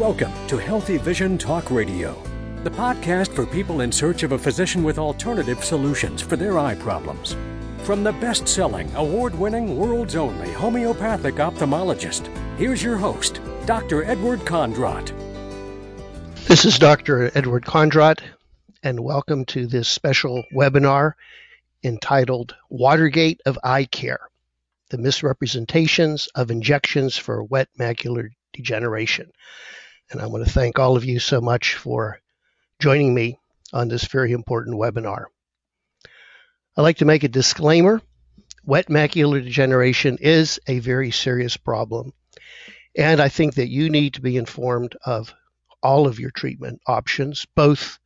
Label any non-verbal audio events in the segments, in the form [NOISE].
Welcome to Healthy Vision Talk Radio, the podcast for people in search of a physician with alternative solutions for their eye problems. From the best selling, award winning, world's only homeopathic ophthalmologist, here's your host, Dr. Edward Kondrot. This is Dr. Edward Kondrot, and welcome to this special webinar entitled Watergate of Eye Care The Misrepresentations of Injections for Wet Macular Degeneration. And I want to thank all of you so much for joining me on this very important webinar. I'd like to make a disclaimer. Wet macular degeneration is a very serious problem, and I think that you need to be informed of all of your treatment options, both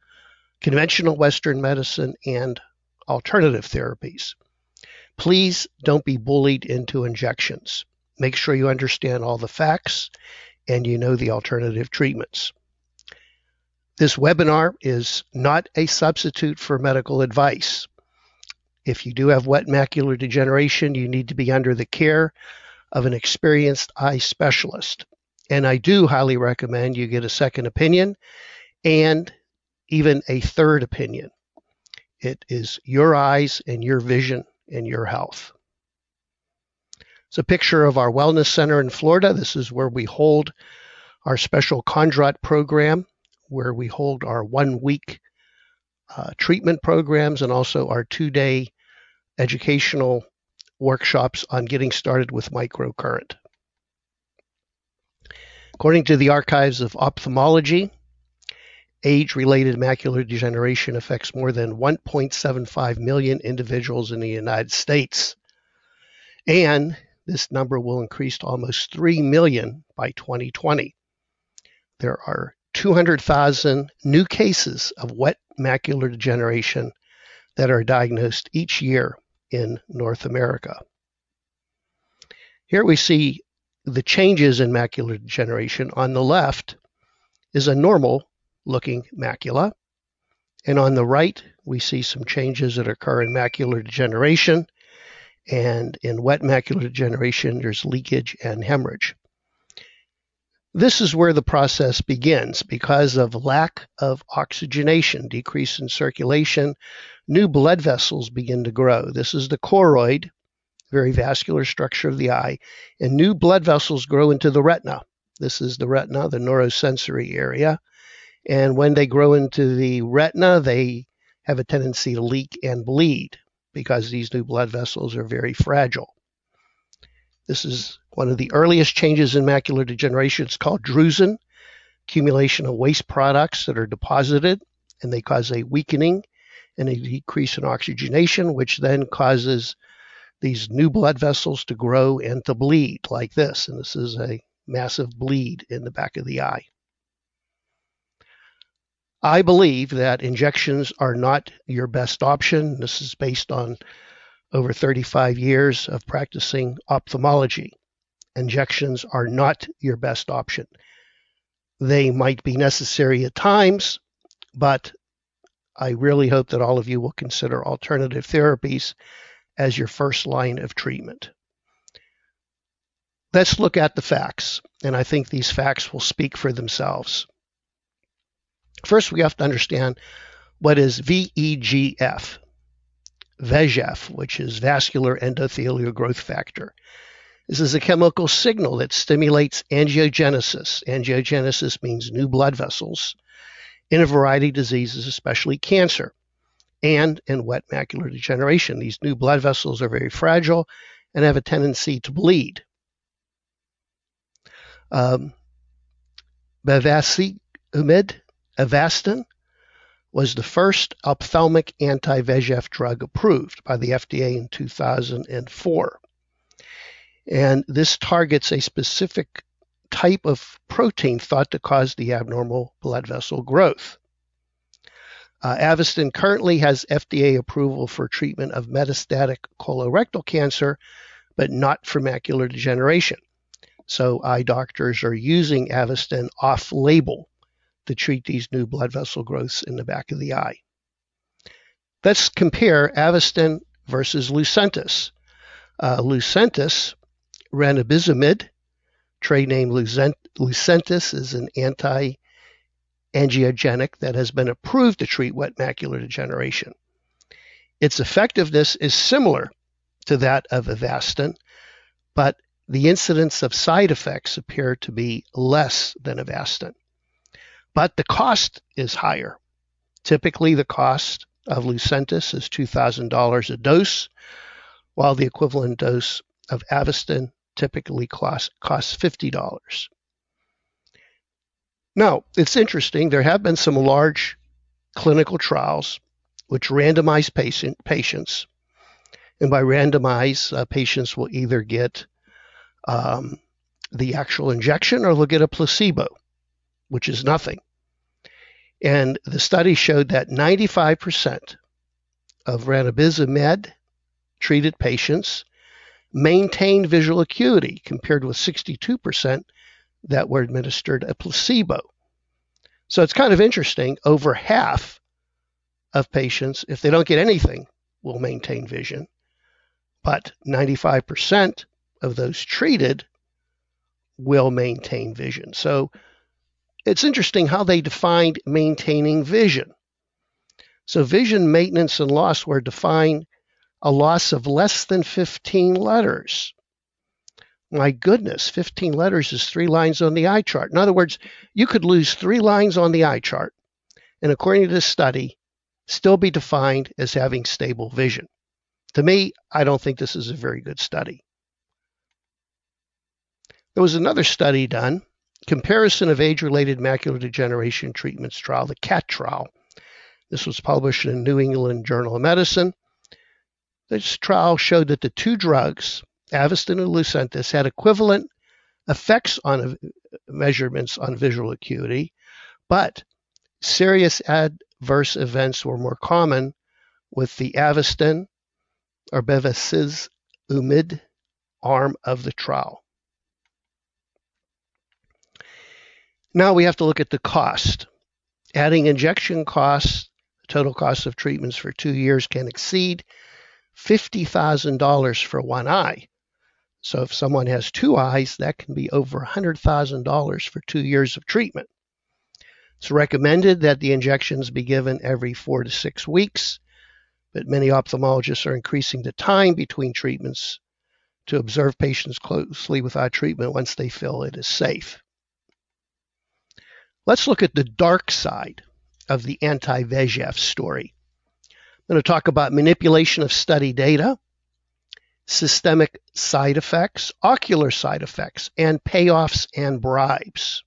conventional Western medicine and alternative therapies. Please don't be bullied into injections. Make sure you understand all the facts and you know the alternative treatments. This webinar is not a substitute for medical advice. If you do have wet macular degeneration, you need to be under the care of an experienced eye specialist. And I do highly recommend you get a second opinion and even a third opinion. It is your eyes and your vision and your health. It's a picture of our wellness center in Florida. This is where we hold our special Kondrot program, where we hold our one week uh, treatment programs and also our two day educational workshops on getting started with microcurrent. According to the Archives of Ophthalmology, age related macular degeneration affects more than 1.75 million individuals in the United States. And this number will increase to almost 3 million by 2020. There are 200,000 new cases of wet macular degeneration that are diagnosed each year in North America. Here we see the changes in macular degeneration. On the left is a normal looking macula. And on the right, we see some changes that occur in macular degeneration. And in wet macular degeneration, there's leakage and hemorrhage. This is where the process begins because of lack of oxygenation, decrease in circulation, new blood vessels begin to grow. This is the choroid, very vascular structure of the eye, and new blood vessels grow into the retina. This is the retina, the neurosensory area. And when they grow into the retina, they have a tendency to leak and bleed because these new blood vessels are very fragile. This is one of the earliest changes in macular degeneration. It's called drusen, accumulation of waste products that are deposited, and they cause a weakening and a decrease in oxygenation, which then causes these new blood vessels to grow and to bleed like this. And this is a massive bleed in the back of the eye. I believe that injections are not your best option. This is based on over 35 years of practicing ophthalmology. Injections are not your best option. They might be necessary at times, but I really hope that all of you will consider alternative therapies as your first line of treatment. Let's look at the facts, and I think these facts will speak for themselves. First, we have to understand what is VEGF, VEGF, which is vascular endothelial growth factor. This is a chemical signal that stimulates angiogenesis. Angiogenesis means new blood vessels in a variety of diseases, especially cancer and in wet macular degeneration. These new blood vessels are very fragile and have a tendency to bleed. Um, Bevacizumab Avastin was the first ophthalmic anti-VEGF drug approved by the FDA in 2004. And this targets a specific type of protein thought to cause the abnormal blood vessel growth. Uh, Avastin currently has FDA approval for treatment of metastatic colorectal cancer, but not for macular degeneration. So eye doctors are using Avastin off label to treat these new blood vessel growths in the back of the eye. Let's compare Avastin versus Lucentis. Uh, Lucentis, ranibizumab, trade name Lucentis is an anti-angiogenic that has been approved to treat wet macular degeneration. Its effectiveness is similar to that of Avastin, but the incidence of side effects appear to be less than Avastin. But the cost is higher. Typically, the cost of Lucentis is $2,000 a dose, while the equivalent dose of Avastin typically costs, costs $50. Now, it's interesting, there have been some large clinical trials which randomize patient, patients. And by randomize, uh, patients will either get um, the actual injection or they'll get a placebo, which is nothing. And the study showed that 95% of ranibizumab treated patients maintained visual acuity compared with 62% that were administered a placebo. So it's kind of interesting. Over half of patients, if they don't get anything, will maintain vision. But 95% of those treated will maintain vision. So it's interesting how they defined maintaining vision. So vision maintenance and loss were defined a loss of less than 15 letters. My goodness, 15 letters is three lines on the eye chart. In other words, you could lose three lines on the eye chart, and according to this study, still be defined as having stable vision. To me, I don't think this is a very good study. There was another study done, comparison of age-related macular degeneration treatments trial, the CAT trial. This was published in the New England Journal of Medicine. This trial showed that the two drugs, Avastin and Lucentis, had equivalent effects on measurements on visual acuity, but serious adverse events were more common with the Avastin or bevacizumab arm of the trial. Now we have to look at the cost. Adding injection costs, total cost of treatments for two years can exceed $50,000 for one eye. So if someone has two eyes, that can be over $100,000 for two years of treatment. It's recommended that the injections be given every four to six weeks, but many ophthalmologists are increasing the time between treatments to observe patients closely without treatment once they feel it is safe. Let's look at the dark side of the anti VEGF story. I'm going to talk about manipulation of study data, systemic side effects, ocular side effects, and payoffs and bribes.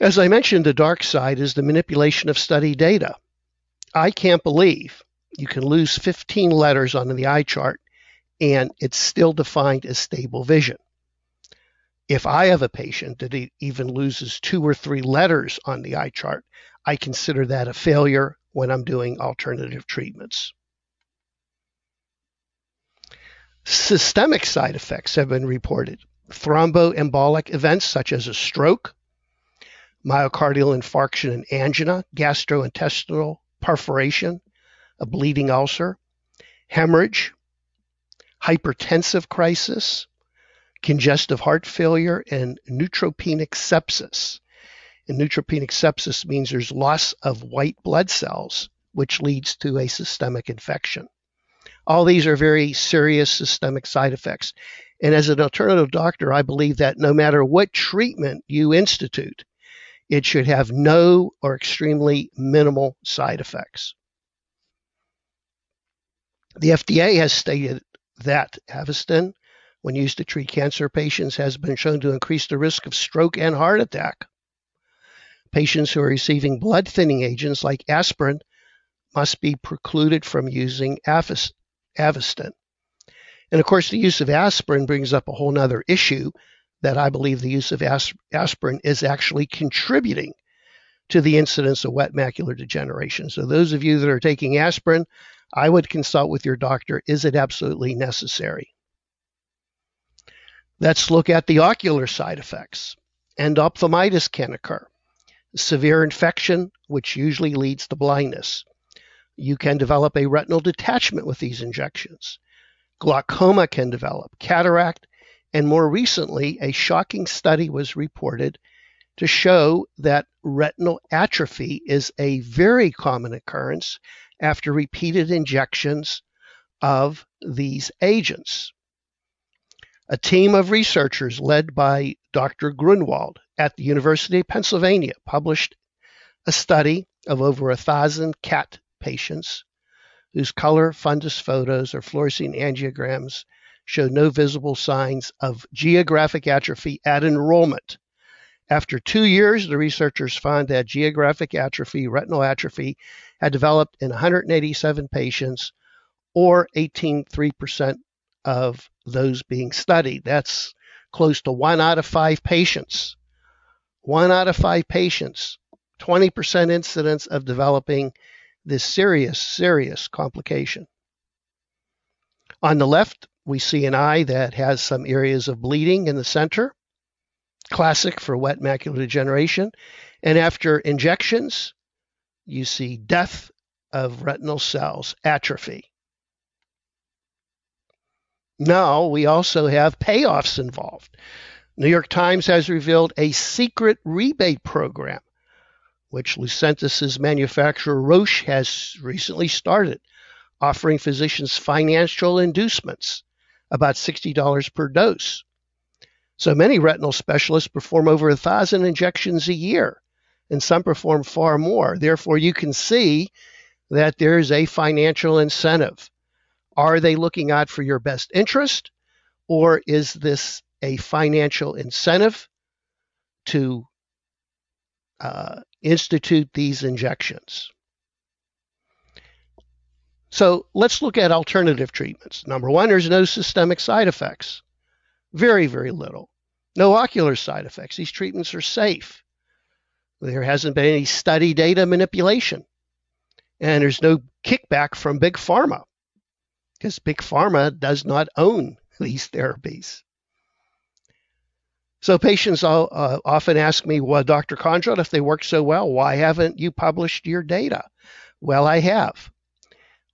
As I mentioned, the dark side is the manipulation of study data. I can't believe you can lose 15 letters on the eye chart and it's still defined as stable vision if I have a patient that even loses two or three letters on the eye chart, I consider that a failure when I'm doing alternative treatments. Systemic side effects have been reported. Thromboembolic events such as a stroke, myocardial infarction and angina, gastrointestinal perforation, a bleeding ulcer, hemorrhage, hypertensive crisis, congestive heart failure, and neutropenic sepsis. And neutropenic sepsis means there's loss of white blood cells, which leads to a systemic infection. All these are very serious systemic side effects. And as an alternative doctor, I believe that no matter what treatment you institute, it should have no or extremely minimal side effects. The FDA has stated that Avastin when used to treat cancer patients, has been shown to increase the risk of stroke and heart attack. Patients who are receiving blood thinning agents like aspirin must be precluded from using Avastin. And of course, the use of aspirin brings up a whole other issue that I believe the use of aspirin is actually contributing to the incidence of wet macular degeneration. So, those of you that are taking aspirin, I would consult with your doctor. Is it absolutely necessary? Let's look at the ocular side effects. Endophthalmitis can occur. Severe infection, which usually leads to blindness. You can develop a retinal detachment with these injections. Glaucoma can develop, cataract, And more recently, a shocking study was reported to show that retinal atrophy is a very common occurrence after repeated injections of these agents. A team of researchers led by Dr. Grunwald at the University of Pennsylvania published a study of over a thousand CAT patients whose color fundus photos or fluorescein angiograms showed no visible signs of geographic atrophy at enrollment. After two years, the researchers found that geographic atrophy, retinal atrophy, had developed in 187 patients, or 18.3% of those being studied. That's close to one out of five patients. One out of five patients, 20% incidence of developing this serious, serious complication. On the left, we see an eye that has some areas of bleeding in the center, classic for wet macular degeneration. And after injections, you see death of retinal cells, atrophy. Now we also have payoffs involved. New York Times has revealed a secret rebate program, which Lucentis' manufacturer Roche has recently started, offering physicians financial inducements, about $60 per dose. So many retinal specialists perform over a thousand injections a year, and some perform far more. Therefore, you can see that there's a financial incentive. Are they looking out for your best interest, or is this a financial incentive to uh, institute these injections? So let's look at alternative treatments. Number one, there's no systemic side effects. Very, very little. No ocular side effects. These treatments are safe. There hasn't been any study data manipulation. And there's no kickback from Big Pharma because Big Pharma does not own these therapies. So patients uh, often ask me, well, Dr. Kondrot, if they work so well, why haven't you published your data? Well, I have.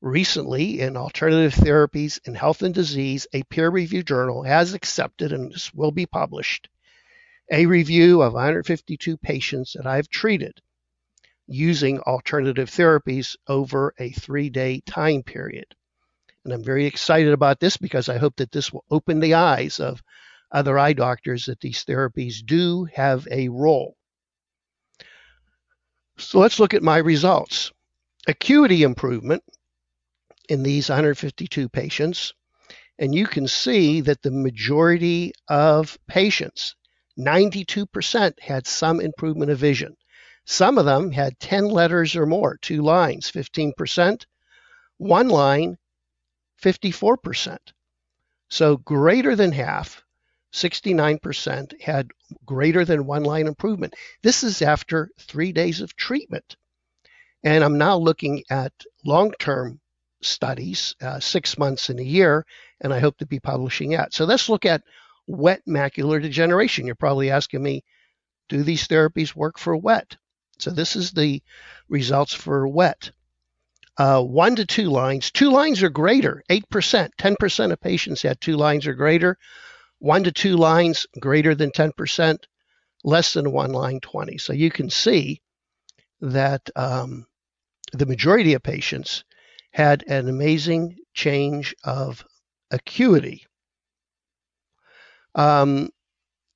Recently, in Alternative Therapies in Health and Disease, a peer reviewed journal has accepted, and this will be published, a review of 152 patients that I've treated using alternative therapies over a three day time period. And I'm very excited about this because I hope that this will open the eyes of other eye doctors that these therapies do have a role. So let's look at my results. Acuity improvement in these 152 patients, and you can see that the majority of patients, 92%, had some improvement of vision. Some of them had 10 letters or more, two lines, 15%, one line, 54%. So greater than half, 69%, had greater than one line improvement. This is after three days of treatment. And I'm now looking at long term studies, uh, six months in a year, and I hope to be publishing that. So let's look at wet macular degeneration. You're probably asking me, do these therapies work for wet? So this is the results for wet. Uh, one to two lines. Two lines or greater, 8%. 10% of patients had two lines or greater. One to two lines, greater than 10%. Less than one line, 20. So you can see that um, the majority of patients had an amazing change of acuity. Um,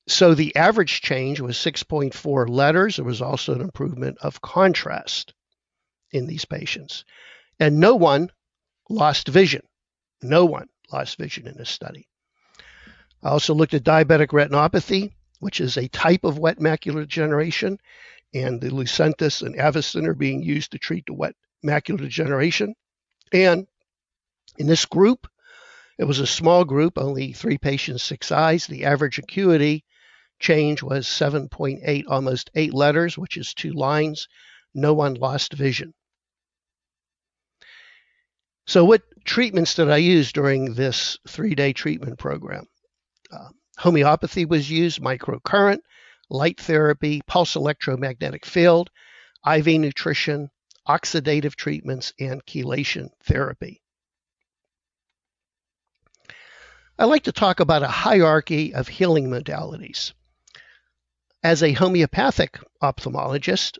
so the average change was 6.4 letters. There was also an improvement of contrast in these patients. And no one lost vision. No one lost vision in this study. I also looked at diabetic retinopathy, which is a type of wet macular degeneration, and the Lucentis and Avastin are being used to treat the wet macular degeneration. And in this group, it was a small group, only three patients, six eyes. The average acuity change was 7.8, almost eight letters, which is two lines. No one lost vision. So, what treatments did I use during this three day treatment program? Uh, homeopathy was used, microcurrent, light therapy, pulse electromagnetic field, IV nutrition, oxidative treatments, and chelation therapy. I like to talk about a hierarchy of healing modalities. As a homeopathic ophthalmologist,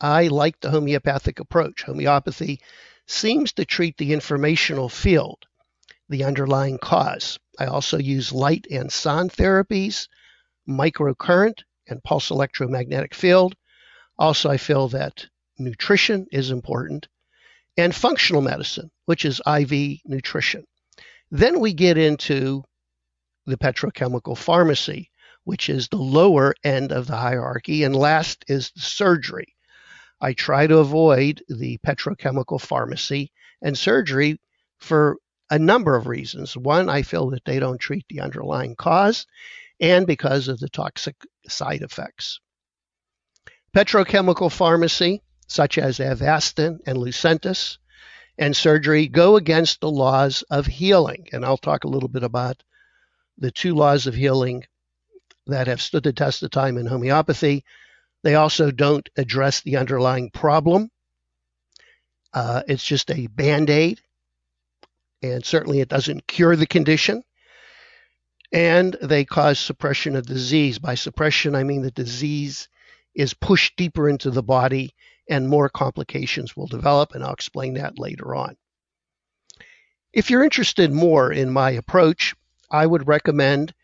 I like the homeopathic approach. Homeopathy seems to treat the informational field, the underlying cause. I also use light and sound therapies, microcurrent, and pulse electromagnetic field. Also, I feel that nutrition is important, and functional medicine, which is IV nutrition. Then we get into the petrochemical pharmacy, which is the lower end of the hierarchy, and last is the surgery. I try to avoid the petrochemical pharmacy and surgery for a number of reasons. One, I feel that they don't treat the underlying cause, and because of the toxic side effects. Petrochemical pharmacy, such as Avastin and Lucentis, and surgery go against the laws of healing. And I'll talk a little bit about the two laws of healing that have stood the test of time in homeopathy. They also don't address the underlying problem. Uh, it's just a band aid, and certainly it doesn't cure the condition. And they cause suppression of disease. By suppression, I mean the disease is pushed deeper into the body and more complications will develop, and I'll explain that later on. If you're interested more in my approach, I would recommend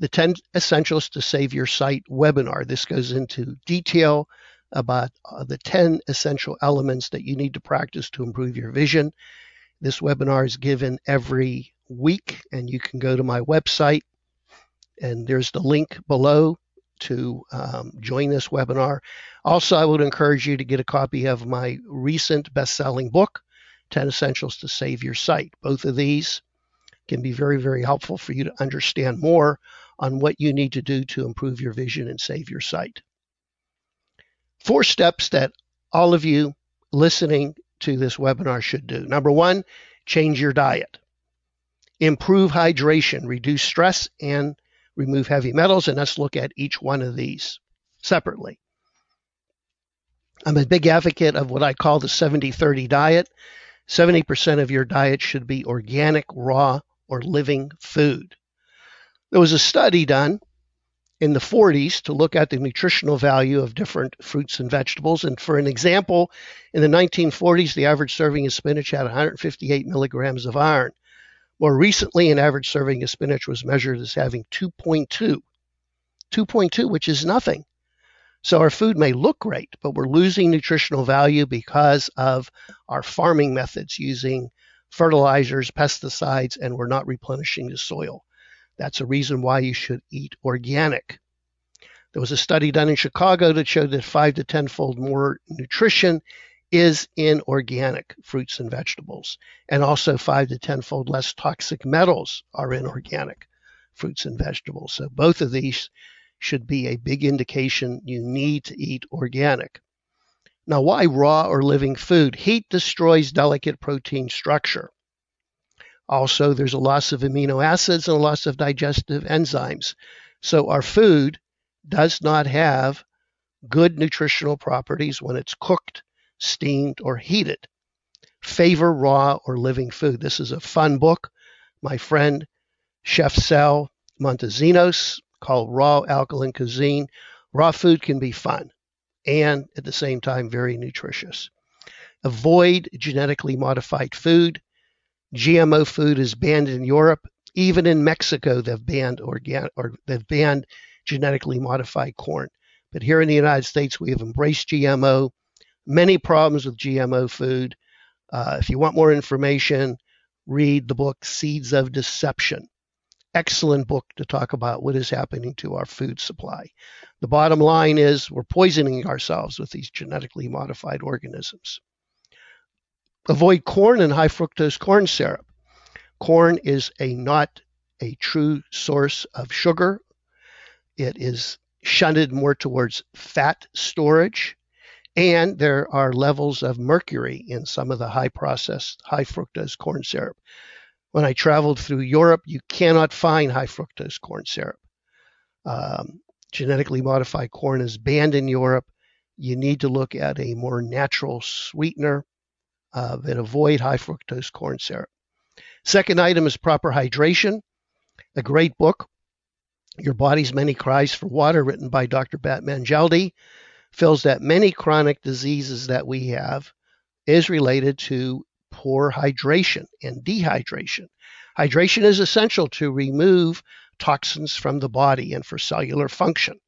the 10 Essentials to Save Your Sight webinar. This goes into detail about uh, the 10 essential elements that you need to practice to improve your vision. This webinar is given every week, and you can go to my website, and there's the link below to um, join this webinar. Also, I would encourage you to get a copy of my recent best selling book, 10 Essentials to Save Your Sight. Both of these can be very, very helpful for you to understand more on what you need to do to improve your vision and save your sight. Four steps that all of you listening to this webinar should do. Number one, change your diet. Improve hydration, reduce stress, and remove heavy metals. And let's look at each one of these separately. I'm a big advocate of what I call the 70 30 diet. 70% of your diet should be organic, raw, or living food. There was a study done in the 40s to look at the nutritional value of different fruits and vegetables. And for an example, in the 1940s, the average serving of spinach had 158 milligrams of iron. More recently, an average serving of spinach was measured as having 2.2. 2.2, which is nothing. So our food may look great, but we're losing nutritional value because of our farming methods using fertilizers, pesticides, and we're not replenishing the soil. That's a reason why you should eat organic. There was a study done in Chicago that showed that five to tenfold more nutrition is in organic fruits and vegetables, and also five to tenfold less toxic metals are in organic fruits and vegetables. So both of these should be a big indication you need to eat organic. Now, why raw or living food? Heat destroys delicate protein structure. Also, there's a loss of amino acids and a loss of digestive enzymes. So, our food does not have good nutritional properties when it's cooked, steamed, or heated. Favor raw or living food. This is a fun book. My friend, Chef Sal Montezinos, called Raw Alkaline Cuisine. Raw food can be fun and at the same time very nutritious. Avoid genetically modified food. GMO food is banned in Europe. Even in Mexico, they've banned or they've banned genetically modified corn. But here in the United States, we have embraced GMO. Many problems with GMO food. Uh, if you want more information, read the book Seeds of Deception. Excellent book to talk about what is happening to our food supply. The bottom line is we're poisoning ourselves with these genetically modified organisms. Avoid corn and high fructose corn syrup. Corn is a not a true source of sugar. It is shunted more towards fat storage, and there are levels of mercury in some of the high processed high fructose corn syrup. When I traveled through Europe, you cannot find high fructose corn syrup. Um, genetically modified corn is banned in Europe. You need to look at a more natural sweetener uh, that avoid high fructose corn syrup. Second item is proper hydration. A great book, Your Body's Many Cries for Water, written by Dr. Batmanghelidj, feels that many chronic diseases that we have is related to poor hydration and dehydration. Hydration is essential to remove toxins from the body and for cellular function.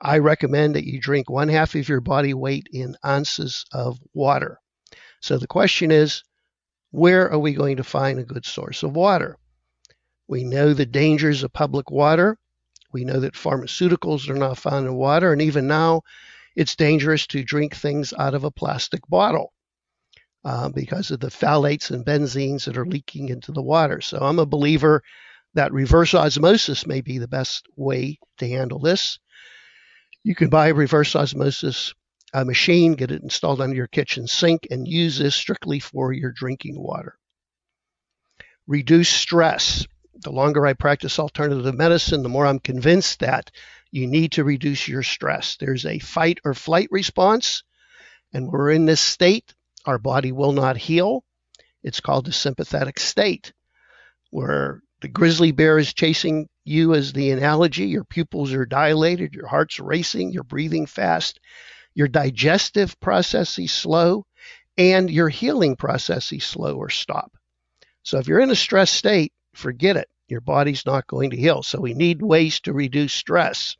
I recommend that you drink one half of your body weight in ounces of water. So the question is, where are we going to find a good source of water? We know the dangers of public water. We know that pharmaceuticals are not found in water, and even now it's dangerous to drink things out of a plastic bottle uh, because of the phthalates and benzenes that are leaking into the water. So I'm a believer that reverse osmosis may be the best way to handle this. You can buy a reverse osmosis uh, machine, get it installed under your kitchen sink, and use this strictly for your drinking water. Reduce stress. The longer I practice alternative medicine, the more I'm convinced that you need to reduce your stress. There's a fight or flight response, and we're in this state. Our body will not heal. It's called the sympathetic state, where the grizzly bear is chasing you as the analogy. Your pupils are dilated, your heart's racing, you're breathing fast, your digestive process is slow, and your healing process is slow or stop. So if you're in a stress state, forget it. Your body's not going to heal. So we need ways to reduce stress.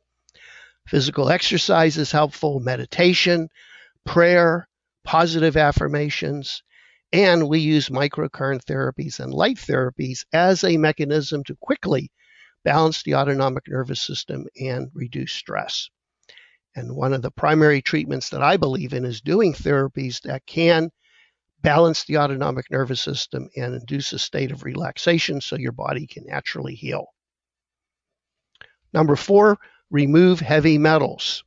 Physical exercise is helpful, meditation, prayer, positive affirmations, and we use microcurrent therapies and light therapies as a mechanism to quickly balance the autonomic nervous system and reduce stress. And one of the primary treatments that I believe in is doing therapies that can balance the autonomic nervous system and induce a state of relaxation so your body can naturally heal. Number four, remove heavy metals.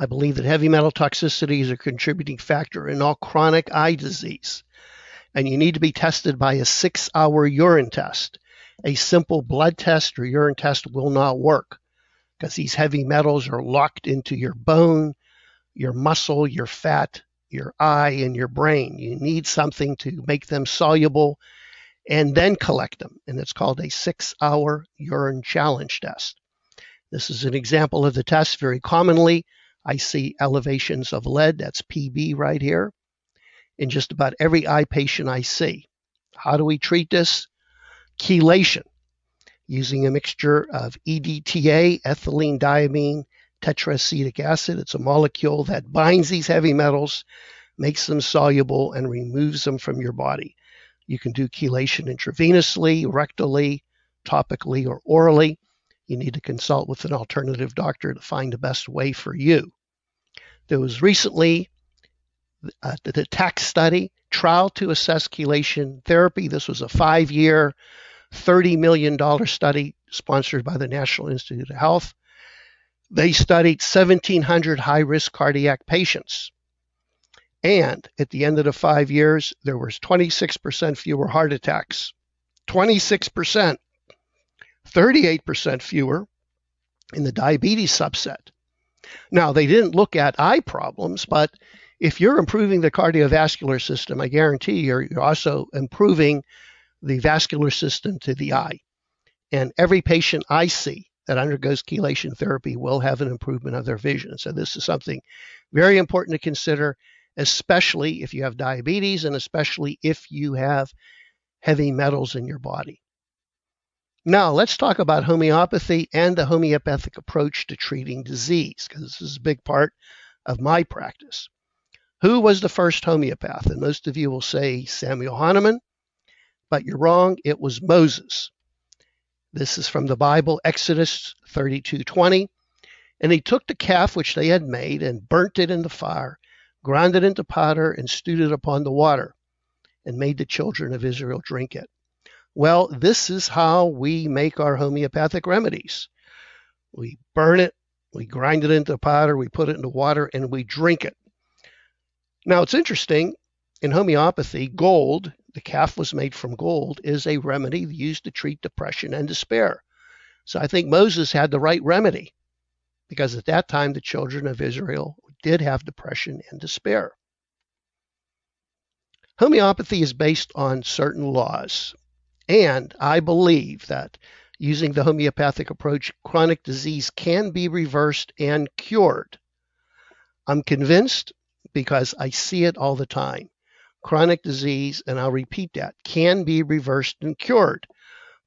I believe that heavy metal toxicity is a contributing factor in all chronic eye disease. And you need to be tested by a six hour urine test. A simple blood test or urine test will not work because these heavy metals are locked into your bone, your muscle, your fat, your eye, and your brain. You need something to make them soluble and then collect them. And it's called a six hour urine challenge test. This is an example of the test. Very commonly, I see elevations of lead, that's PB right here, in just about every eye patient I see. How do we treat this? Chelation using a mixture of EDTA, ethylene diamine tetraacetic acid. It's a molecule that binds these heavy metals, makes them soluble, and removes them from your body. You can do chelation intravenously, rectally, topically, or orally. You need to consult with an alternative doctor to find the best way for you. There was recently uh, the TACT study trial to assess chelation therapy. This was a five year $30 million study sponsored by the National Institute of Health. They studied 1,700 high risk cardiac patients. And at the end of the five years, there was 26% fewer heart attacks, 26%, 38% fewer in the diabetes subset. Now, they didn't look at eye problems, but if you're improving the cardiovascular system, I guarantee you're, you're also improving the vascular system to the eye. And every patient I see that undergoes chelation therapy will have an improvement of their vision. So this is something very important to consider, especially if you have diabetes and especially if you have heavy metals in your body. Now, let's talk about homeopathy and the homeopathic approach to treating disease, because this is a big part of my practice. Who was the first homeopath? And most of you will say Samuel Hahnemann but you're wrong. It was Moses. This is from the Bible, Exodus 32:20. And he took the calf which they had made and burnt it in the fire, ground it into powder, and stewed it upon the water, and made the children of Israel drink it. Well, this is how we make our homeopathic remedies. We burn it, we grind it into powder, we put it into water, and we drink it. Now, it's interesting in homeopathy, gold the calf was made from gold, is a remedy used to treat depression and despair. So I think Moses had the right remedy because at that time the children of Israel did have depression and despair. Homeopathy is based on certain laws. And I believe that using the homeopathic approach, chronic disease can be reversed and cured. I'm convinced because I see it all the time. Chronic disease, and I'll repeat that, can be reversed and cured.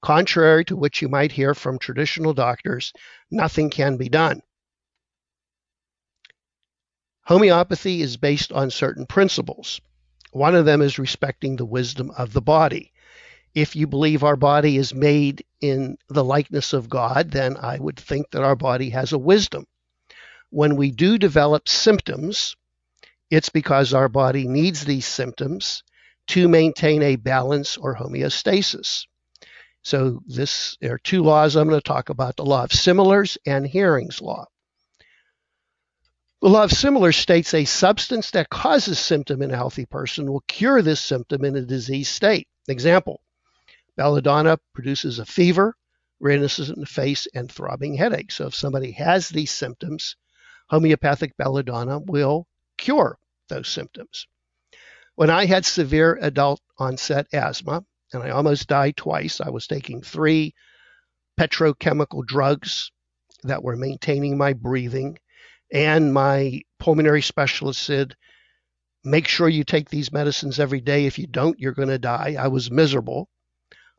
Contrary to what you might hear from traditional doctors, nothing can be done. Homeopathy is based on certain principles. One of them is respecting the wisdom of the body. If you believe our body is made in the likeness of God, then I would think that our body has a wisdom. When we do develop symptoms, it's because our body needs these symptoms to maintain a balance or homeostasis. So this there are two laws I'm going to talk about, the law of similars and Hering's law. The law of similars states a substance that causes symptom in a healthy person will cure this symptom in a diseased state. Example, belladonna produces a fever, redness in the face, and throbbing headache. So if somebody has these symptoms, homeopathic belladonna will cure those symptoms. When I had severe adult onset asthma, and I almost died twice, I was taking three petrochemical drugs that were maintaining my breathing and my pulmonary specialist said, make sure you take these medicines every day. If you don't, you're going to die. I was miserable.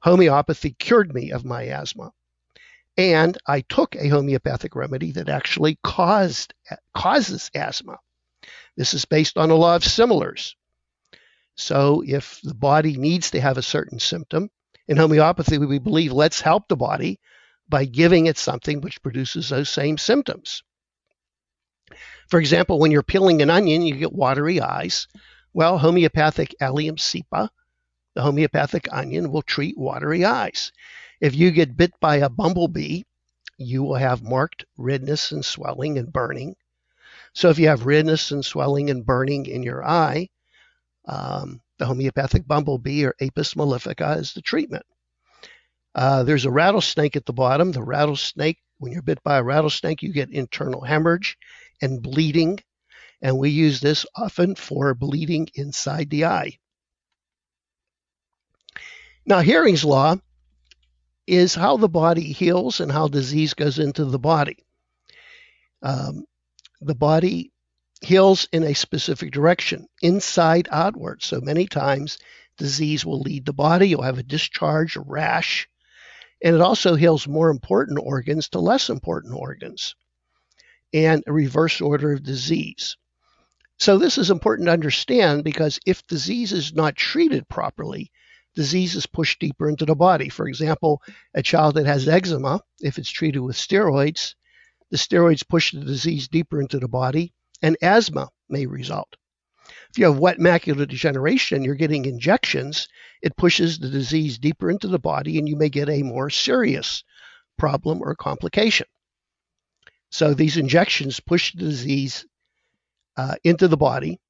Homeopathy cured me of my asthma. And I took a homeopathic remedy that actually caused causes asthma. This is based on a law of similars. So if the body needs to have a certain symptom, in homeopathy we believe let's help the body by giving it something which produces those same symptoms. For example, when you're peeling an onion, you get watery eyes. Well, homeopathic allium cepa, the homeopathic onion, will treat watery eyes. If you get bit by a bumblebee, you will have marked redness and swelling and burning. So if you have redness and swelling and burning in your eye, um, the homeopathic bumblebee or Apis mellifica is the treatment. Uh, there's a rattlesnake at the bottom. The rattlesnake, when you're bit by a rattlesnake, you get internal hemorrhage and bleeding, and we use this often for bleeding inside the eye. Now, Hering's law is how the body heals and how disease goes into the body. Um, the body heals in a specific direction, inside outward. So many times, disease will lead the body. You'll have a discharge, a rash, and it also heals more important organs to less important organs and a reverse order of disease. So, this is important to understand because if disease is not treated properly, disease is pushed deeper into the body. For example, a child that has eczema, if it's treated with steroids, the steroids push the disease deeper into the body, and asthma may result. If you have wet macular degeneration, you're getting injections, it pushes the disease deeper into the body, and you may get a more serious problem or complication. So these injections push the disease uh, into the body,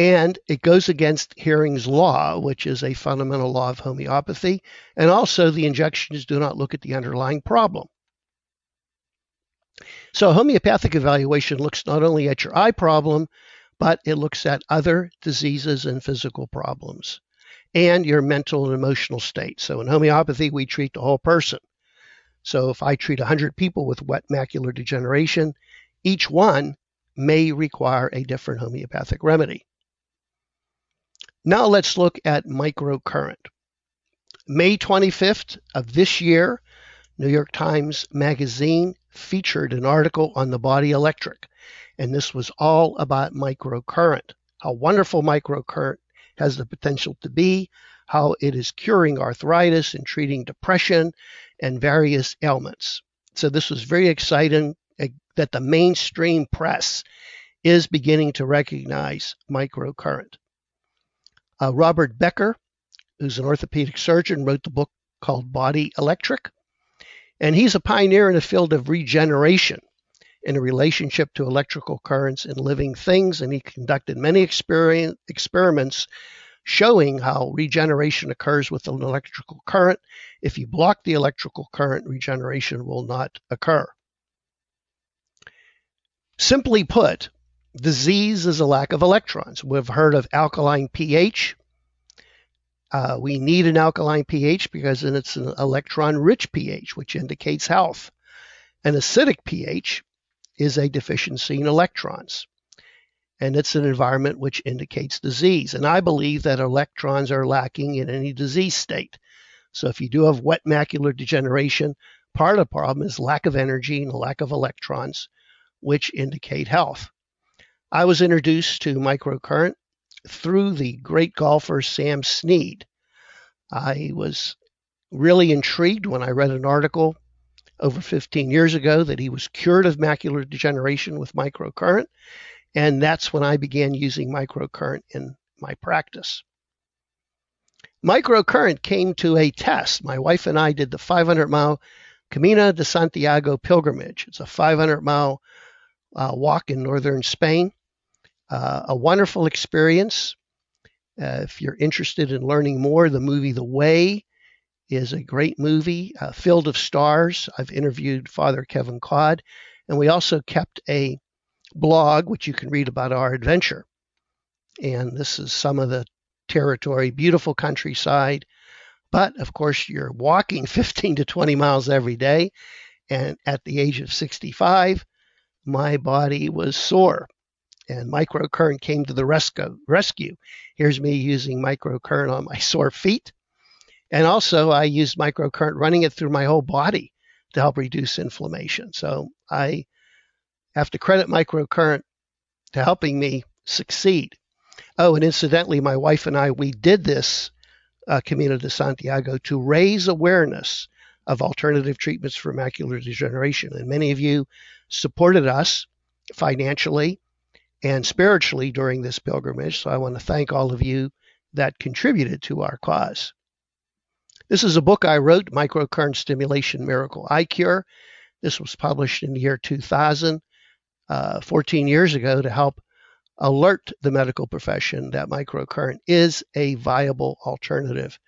and it goes against Hering's law, which is a fundamental law of homeopathy. And also, the injections do not look at the underlying problem. So, homeopathic evaluation looks not only at your eye problem, but it looks at other diseases and physical problems and your mental and emotional state. So, in homeopathy, we treat the whole person. So if I treat 100 people with wet macular degeneration, each one may require a different homeopathic remedy. Now let's look at microcurrent. May 25th of this year, New York Times Magazine featured an article on the body electric, and this was all about microcurrent, how wonderful microcurrent has the potential to be, how it is curing arthritis and treating depression and various ailments. So this was very exciting eh, that the mainstream press is beginning to recognize microcurrent. Uh, Robert Becker, who's an orthopedic surgeon, wrote the book called Body Electric, and he's a pioneer in the field of regeneration in a relationship to electrical currents in living things, and he conducted many experiments showing how regeneration occurs with an electrical current. If you block the electrical current, regeneration will not occur. Simply put, disease is a lack of electrons. We've heard of alkaline pH. Uh, we need an alkaline pH because then it's an electron rich pH, which indicates health. An acidic pH is a deficiency in electrons. And it's an environment which indicates disease. And I believe that electrons are lacking in any disease state. So if you do have wet macular degeneration, part of the problem is lack of energy and lack of electrons, which indicate health. I was introduced to microcurrent through the great golfer Sam Snead. I was really intrigued when I read an article over 15 years ago that he was cured of macular degeneration with microcurrent, and that's when I began using microcurrent in my practice. Microcurrent came to a test. My wife and I did the 500 mile Camino de Santiago pilgrimage. It's a 500 mile uh, walk in northern Spain. Uh, a wonderful experience. Uh, if you're interested in learning more, the movie The Way is a great movie, uh, Field of Stars. I've interviewed Father Kevin Codd, and we also kept a blog which you can read about our adventure. And this is some of the territory, beautiful countryside. But of course, you're walking [LAUGHS] 15 to 20 miles every day. And at the age of 65, my body was sore and microcurrent came to the rescue. Here's me using microcurrent on my [LAUGHS] sore feet. And also, I used microcurrent running it through my whole body to help reduce inflammation. So I have to credit microcurrent to helping me succeed. Oh, and incidentally, my wife and I, we did this uh, Camino de Santiago to raise awareness of alternative treatments for macular degeneration. And many of you supported us financially and spiritually during this pilgrimage. So I want to thank all of you that contributed to our cause. This is a book I wrote, Microcurrent Stimulation Miracle Eye Cure. This was published in the year 2000, uh, 14 years ago, to help alert the medical profession that microcurrent is a viable alternative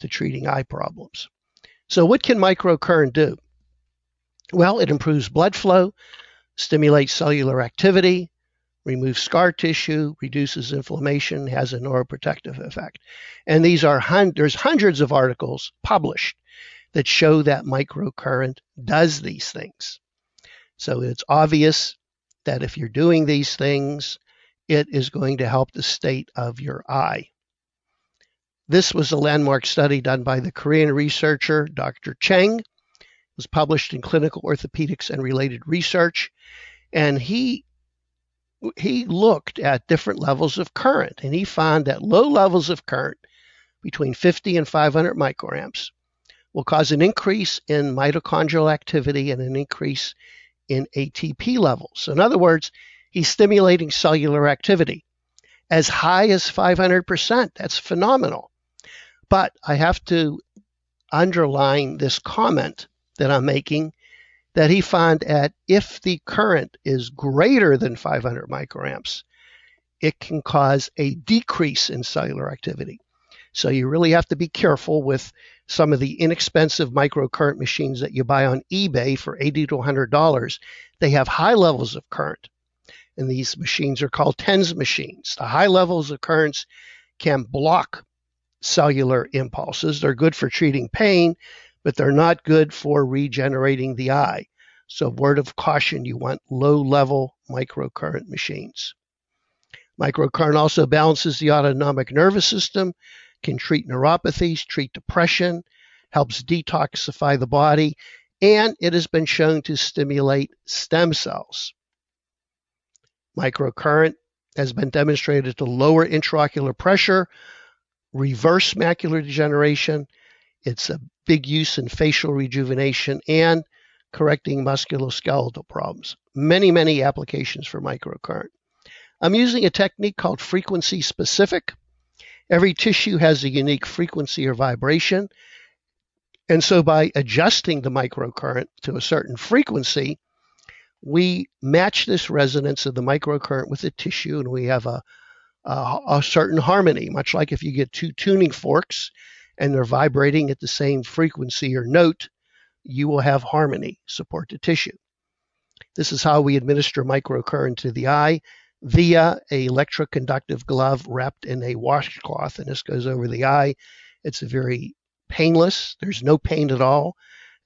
to treating eye problems. So, what can microcurrent do? Well, it improves blood flow, stimulates cellular activity, removes scar tissue, reduces inflammation, has a neuroprotective effect. And these are hun- there's hundreds of articles published that show that microcurrent does these things. So it's obvious that if you're doing these things, it is going to help the state of your eye. This was a landmark study done by the Korean researcher Dr. Cheng. It was published in Clinical Orthopedics and Related Research, and he he looked at different levels of current and he found that low levels of current between 50 and 500 microamps will cause an increase in mitochondrial activity and an increase in ATP levels. In other words, he's stimulating cellular activity as high as 500%. That's phenomenal. But I have to underline this comment that I'm making that he found that if the current is greater than 500 microamps, it can cause a decrease in cellular activity. So you really have to be careful with some of the inexpensive microcurrent machines that you buy on eBay for 80 to 100 dollars. They have high levels of current, and these machines are called TENS machines. The high levels of currents can block cellular impulses. They're good for treating pain, but they're not good for regenerating the eye. So, word of caution you want low level microcurrent machines. Microcurrent also balances the autonomic nervous system, can treat neuropathies, treat depression, helps detoxify the body, and it has been shown to stimulate stem cells. Microcurrent has been demonstrated to lower intraocular pressure, reverse macular degeneration. It's a big use in facial rejuvenation and correcting musculoskeletal problems. Many, many applications for microcurrent. I'm using a technique called frequency specific. Every tissue has a unique frequency or vibration. And so by adjusting the microcurrent to a certain frequency, we match this resonance of the microcurrent with the tissue and we have a, a, a certain harmony, much like if you get two tuning forks and they're vibrating at the same frequency or note, you will have harmony, support the tissue. This is how we administer microcurrent to the eye via a electroconductive glove wrapped in a washcloth, and this goes over the eye It's very painless, there's no pain at all.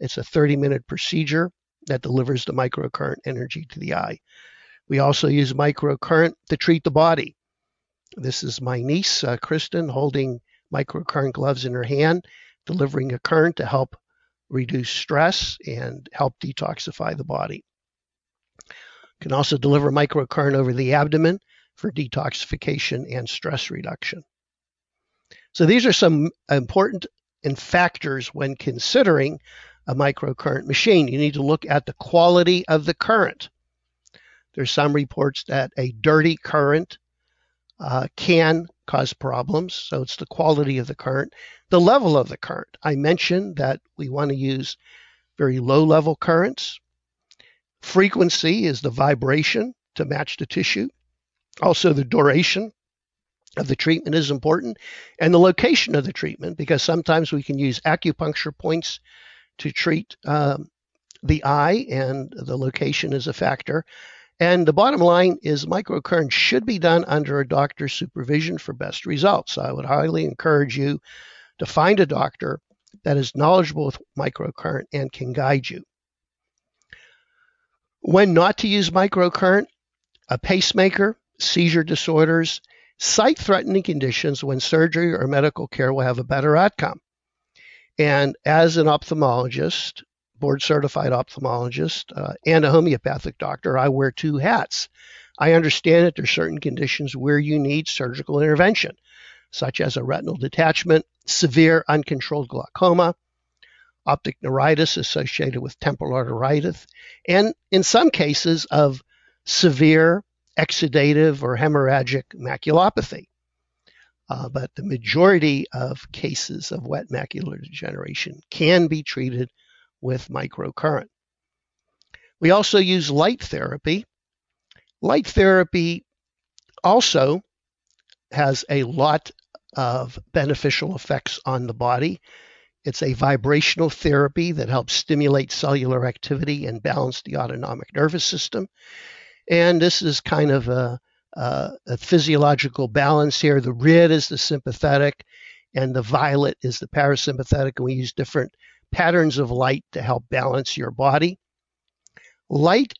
It's a 30 minute procedure that delivers the microcurrent energy to the eye. We also use microcurrent to treat the body. This is my niece, uh, Kristen, holding microcurrent gloves in her hand, delivering a current to help reduce stress and help detoxify the body. Can also deliver microcurrent over the abdomen for detoxification and stress reduction. So these are some important factors when considering a microcurrent machine. You need to look at the quality of the current. There's some reports that a dirty current uh, can cause problems. So it's the quality of the current, the level of the current. I mentioned that we want to use very low level currents. Frequency is the vibration to match the tissue. Also, the duration of the treatment is important and the location of the treatment because sometimes we can use acupuncture points to treat um, the eye and the location is a factor. And the bottom line is microcurrent should be done under a doctor's supervision for best results. I would highly encourage you to find a doctor that is knowledgeable with microcurrent and can guide you. When not to use microcurrent, a pacemaker, seizure disorders, sight threatening conditions when surgery or medical care will have a better outcome. And as an ophthalmologist, board certified ophthalmologist uh, and a homeopathic doctor, I wear two hats. I understand that there are certain conditions where you need surgical intervention, such as a retinal detachment, severe uncontrolled glaucoma, optic neuritis associated with temporal arteritis, and in some cases of severe exudative or hemorrhagic maculopathy. Uh, but the majority of cases of wet macular degeneration can be treated with microcurrent. We also use light therapy. Light therapy also has a lot of beneficial effects on the body. It's a vibrational therapy that helps stimulate cellular activity and balance the autonomic nervous system. And this is kind of a, a, a physiological balance here. The red is the sympathetic, and the violet is the parasympathetic. And we use different patterns of light to help balance your body. Light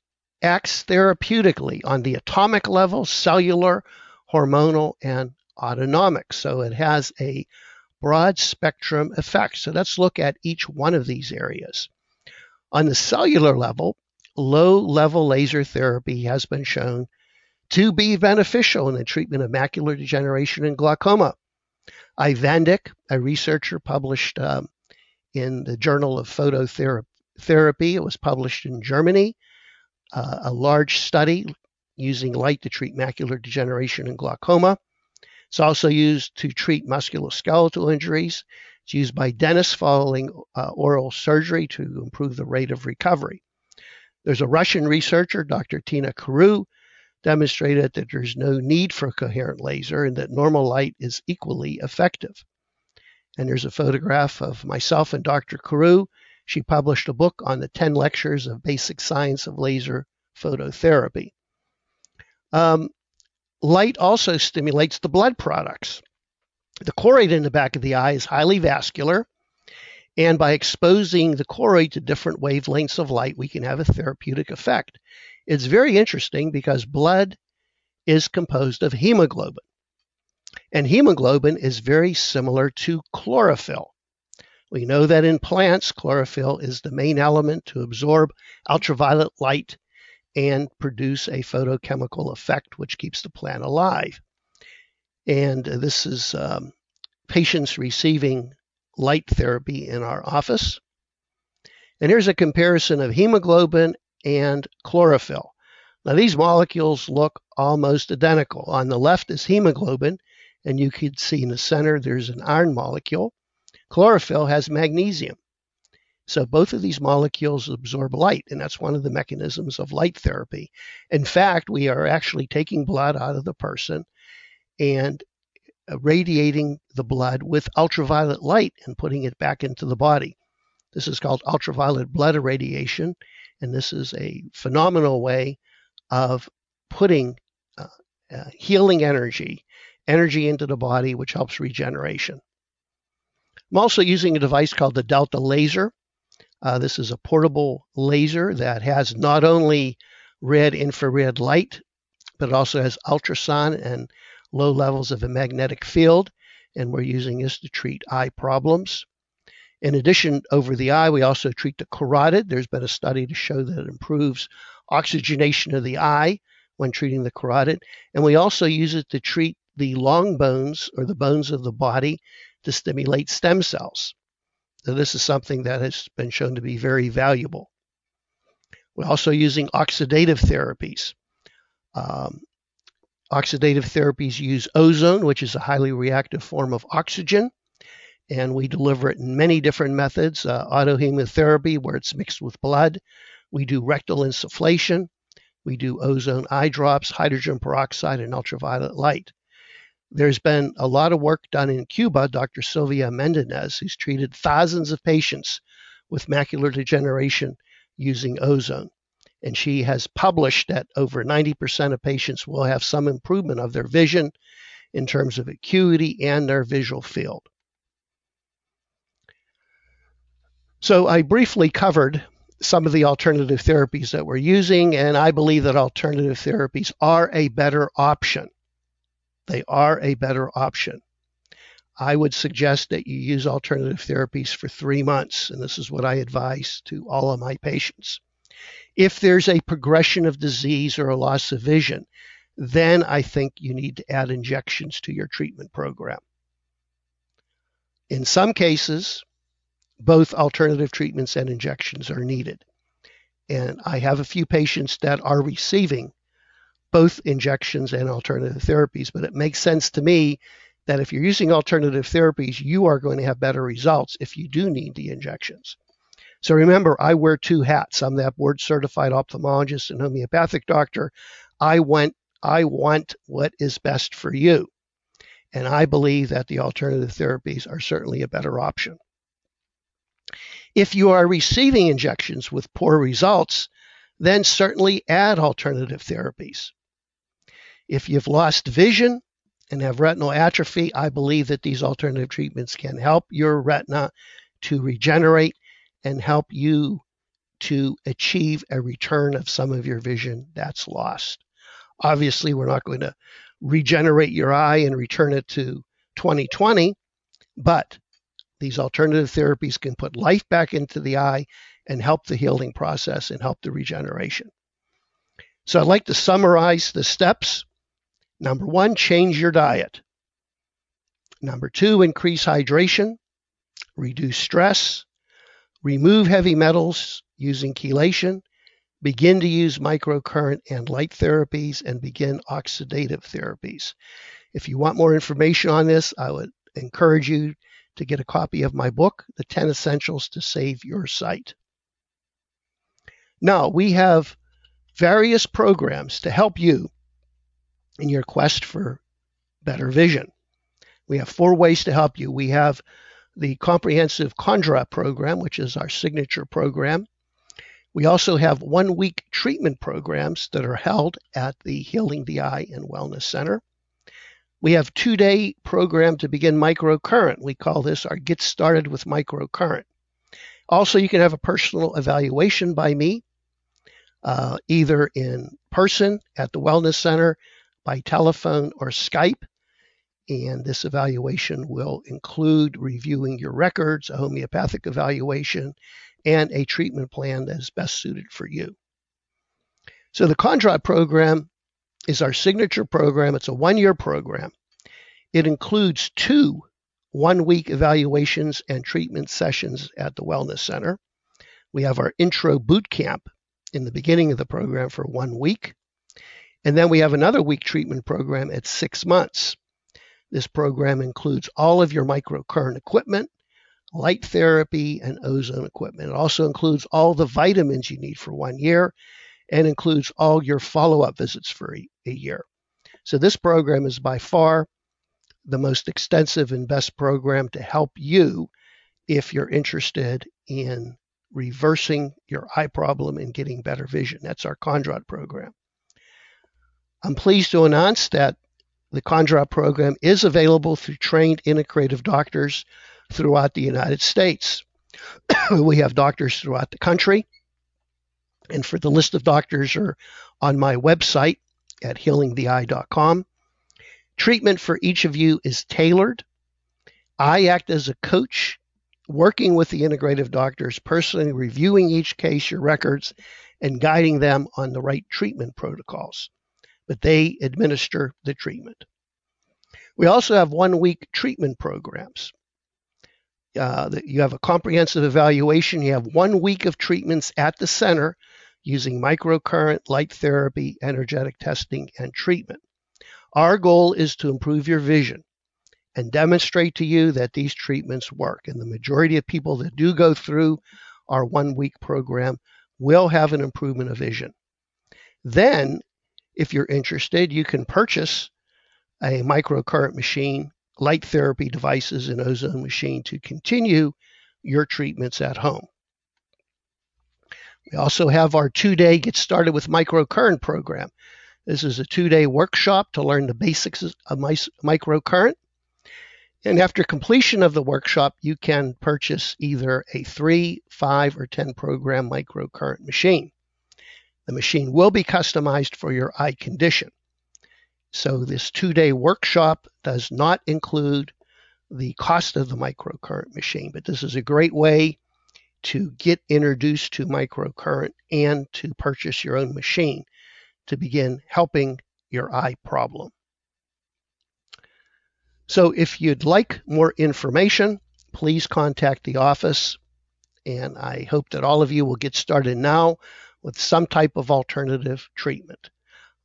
acts therapeutically on the atomic level, cellular, hormonal, and autonomic. So it has a broad spectrum effect. So let's look at each one of these areas. On the cellular level, low level laser therapy has been shown to be beneficial in the treatment of macular degeneration and glaucoma. Ivandic, a researcher, published um, in the Journal of Phototherapy. It was published in Germany. Uh, a large study using light to treat macular degeneration and glaucoma. It's also used to treat musculoskeletal injuries. It's used by dentists following uh, oral surgery to improve the rate of recovery. There's a Russian researcher, Dr. Tina Karu, demonstrated that there's no need for a coherent laser and that normal light is equally effective. And there's a photograph of myself and Dr. Karu. She published a book on the 10 lectures of basic science of laser phototherapy. Um, light also stimulates the blood products. The choroid in the back of the eye is highly vascular, and by exposing the choroid to different wavelengths of light, we can have a therapeutic effect. It's very interesting because blood is composed of hemoglobin. And hemoglobin is very similar to chlorophyll. We know that in plants, chlorophyll is the main element to absorb ultraviolet light and produce a photochemical effect which keeps the plant alive. And this is um, patients receiving light therapy in our office. And here's a comparison of hemoglobin and chlorophyll. Now, these molecules look almost identical. On the left is hemoglobin, and you can see in the center there's an iron molecule. Chlorophyll has magnesium. So both of these molecules absorb light, and that's one of the mechanisms of light therapy. In fact, we are actually taking blood out of the person and radiating the blood with ultraviolet light and putting it back into the body. This is called ultraviolet blood irradiation, and this is a phenomenal way of putting uh, uh, healing energy energy into the body, which helps regeneration. I'm also using a device called the Delta Laser. Uh, this is a portable laser that has not only red infrared light, but it also has ultrasound and low levels of a magnetic field. And we're using this to treat eye problems. In addition, over the eye, we also treat the carotid. There's been a study to show that it improves oxygenation of the eye when treating the carotid. And we also use it to treat the long bones or the bones of the body to stimulate stem cells. So this is something that has been shown to be very valuable. We're also using oxidative therapies. Um, oxidative therapies use ozone, which is a highly reactive form of oxygen and we deliver it in many different methods uh, autohemotherapy, where it's mixed with blood. We do rectal insufflation. We do ozone eye drops, hydrogen peroxide, and ultraviolet light. There's been a lot of work done in Cuba. Dr. Sylvia Menéndez, who's treated thousands of patients with macular degeneration using ozone. And she has published that over 90% of patients will have some improvement of their vision in terms of acuity and their visual field. So I briefly covered some of the alternative therapies that we're using, and I believe that alternative therapies are a better option. They are a better option. I would suggest that you use alternative therapies for three months, and this is what I advise to all of my patients. If there's a progression of disease or a loss of vision, then I think you need to add injections to your treatment program. In some cases, both alternative treatments and injections are needed. And I have a few patients that are receiving both injections and alternative therapies, but it makes sense to me that if you're using alternative therapies, you are going to have better results if you do need the injections. So remember, I wear two hats. I'm that board certified ophthalmologist and homeopathic doctor. I want I want what is best for you. And I believe that the alternative therapies are certainly a better option. If you are receiving injections with poor results, then certainly add alternative therapies. If you've lost vision and have retinal atrophy, I believe that these alternative treatments can help your retina to regenerate and help you to achieve a return of some of your vision that's lost. Obviously, we're not going to regenerate your eye and return it to 2020, but these alternative therapies can put life back into the eye and help the healing process and help the regeneration. So I'd like to summarize the steps. Number one, change your diet. Number two, increase hydration, reduce stress, remove heavy metals using chelation, begin to use microcurrent and light therapies, and begin oxidative therapies. If you want more information on this, I would encourage you to get a copy of my book, The 10 Essentials to Save Your Sight. Now, we have various programs to help you in your quest for better vision. We have four ways to help you. We have the comprehensive Kondrot program, which is our signature program. We also have one week treatment programs that are held at the Healing the Eye and Wellness Center. We have two day program to begin microcurrent. We call this our Get Started with Microcurrent. Also, you can have a personal evaluation by me, uh, either in person at the Wellness Center, by telephone, or Skype. And this evaluation will include reviewing your records, a homeopathic evaluation, and a treatment plan that is best suited for you. So, the Kondrot program is our signature program. It's a one year program. It includes two one week evaluations and treatment sessions at the Wellness Center. We have our intro boot camp in the beginning of the program for one week. And then we have another week treatment program at six months. This program includes all of your microcurrent equipment, light therapy, and ozone equipment. It also includes all the vitamins you need for one year and includes all your follow up visits for a, year. So, this program is by far the most extensive and best program to help you if you're interested in reversing your eye problem and getting better vision. That's our Kondrot program. I'm pleased to announce that the Kondrot program is available through trained integrative doctors throughout the United States. [COUGHS] we have doctors throughout the country. And for the list of doctors are on my website at healingtheeye.com. Treatment for each of you is tailored. I act as a coach, working with the integrative doctors, personally reviewing each case, your records, and guiding them on the right treatment protocols. But they administer the treatment. We also have one week treatment programs. Uh, you have a comprehensive evaluation. You have one week of treatments at the center using microcurrent, light therapy, energetic testing, and treatment. Our goal is to improve your vision and demonstrate to you that these treatments work. And the majority of people that do go through our one week program will have an improvement of vision. Then, if you're interested, you can purchase a microcurrent machine light therapy devices and ozone machine to continue your treatments at home. We also have our two day Get Started with Microcurrent program. This is a two day workshop to learn the basics of microcurrent. And after completion of the workshop, you can purchase either a three, five, or 10 program microcurrent machine. The machine will be customized for your eye condition. So this two-day workshop does not include the cost of the microcurrent machine, but this is a great way to get introduced to microcurrent and to purchase your own machine to begin helping your eye problem. So if you'd like more information, please contact the office. And I hope that all of you will get started now with some type of alternative treatment.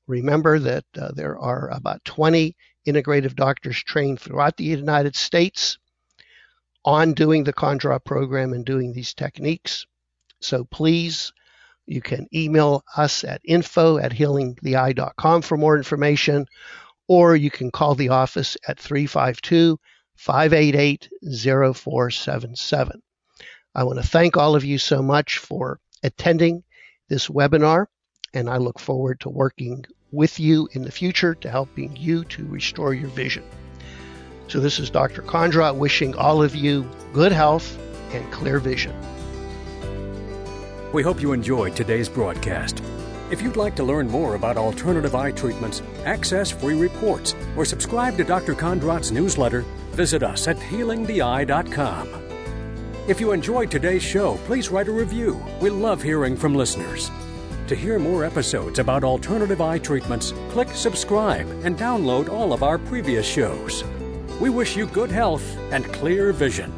Remember that uh, there are about 20 integrative doctors trained throughout the United States on doing the Kondrot program and doing these techniques. So please, you can email us at info at healingtheeye.com for more information, or you can call the office at 352 588 0477. I want to thank all of you so much for attending this webinar, and I look forward to working with you in the future to helping you to restore your vision. So, this is Dr. Kondrot wishing all of you good health and clear vision. We hope you enjoyed today's broadcast. If you'd like to learn more about alternative eye treatments, access free reports, or subscribe to Dr. Kondrot's newsletter, visit us at healingtheeye.com. If you enjoyed today's show, please write a review. We love hearing from listeners. To hear more episodes about alternative eye treatments, click subscribe and download all of our previous shows. We wish you good health and clear vision.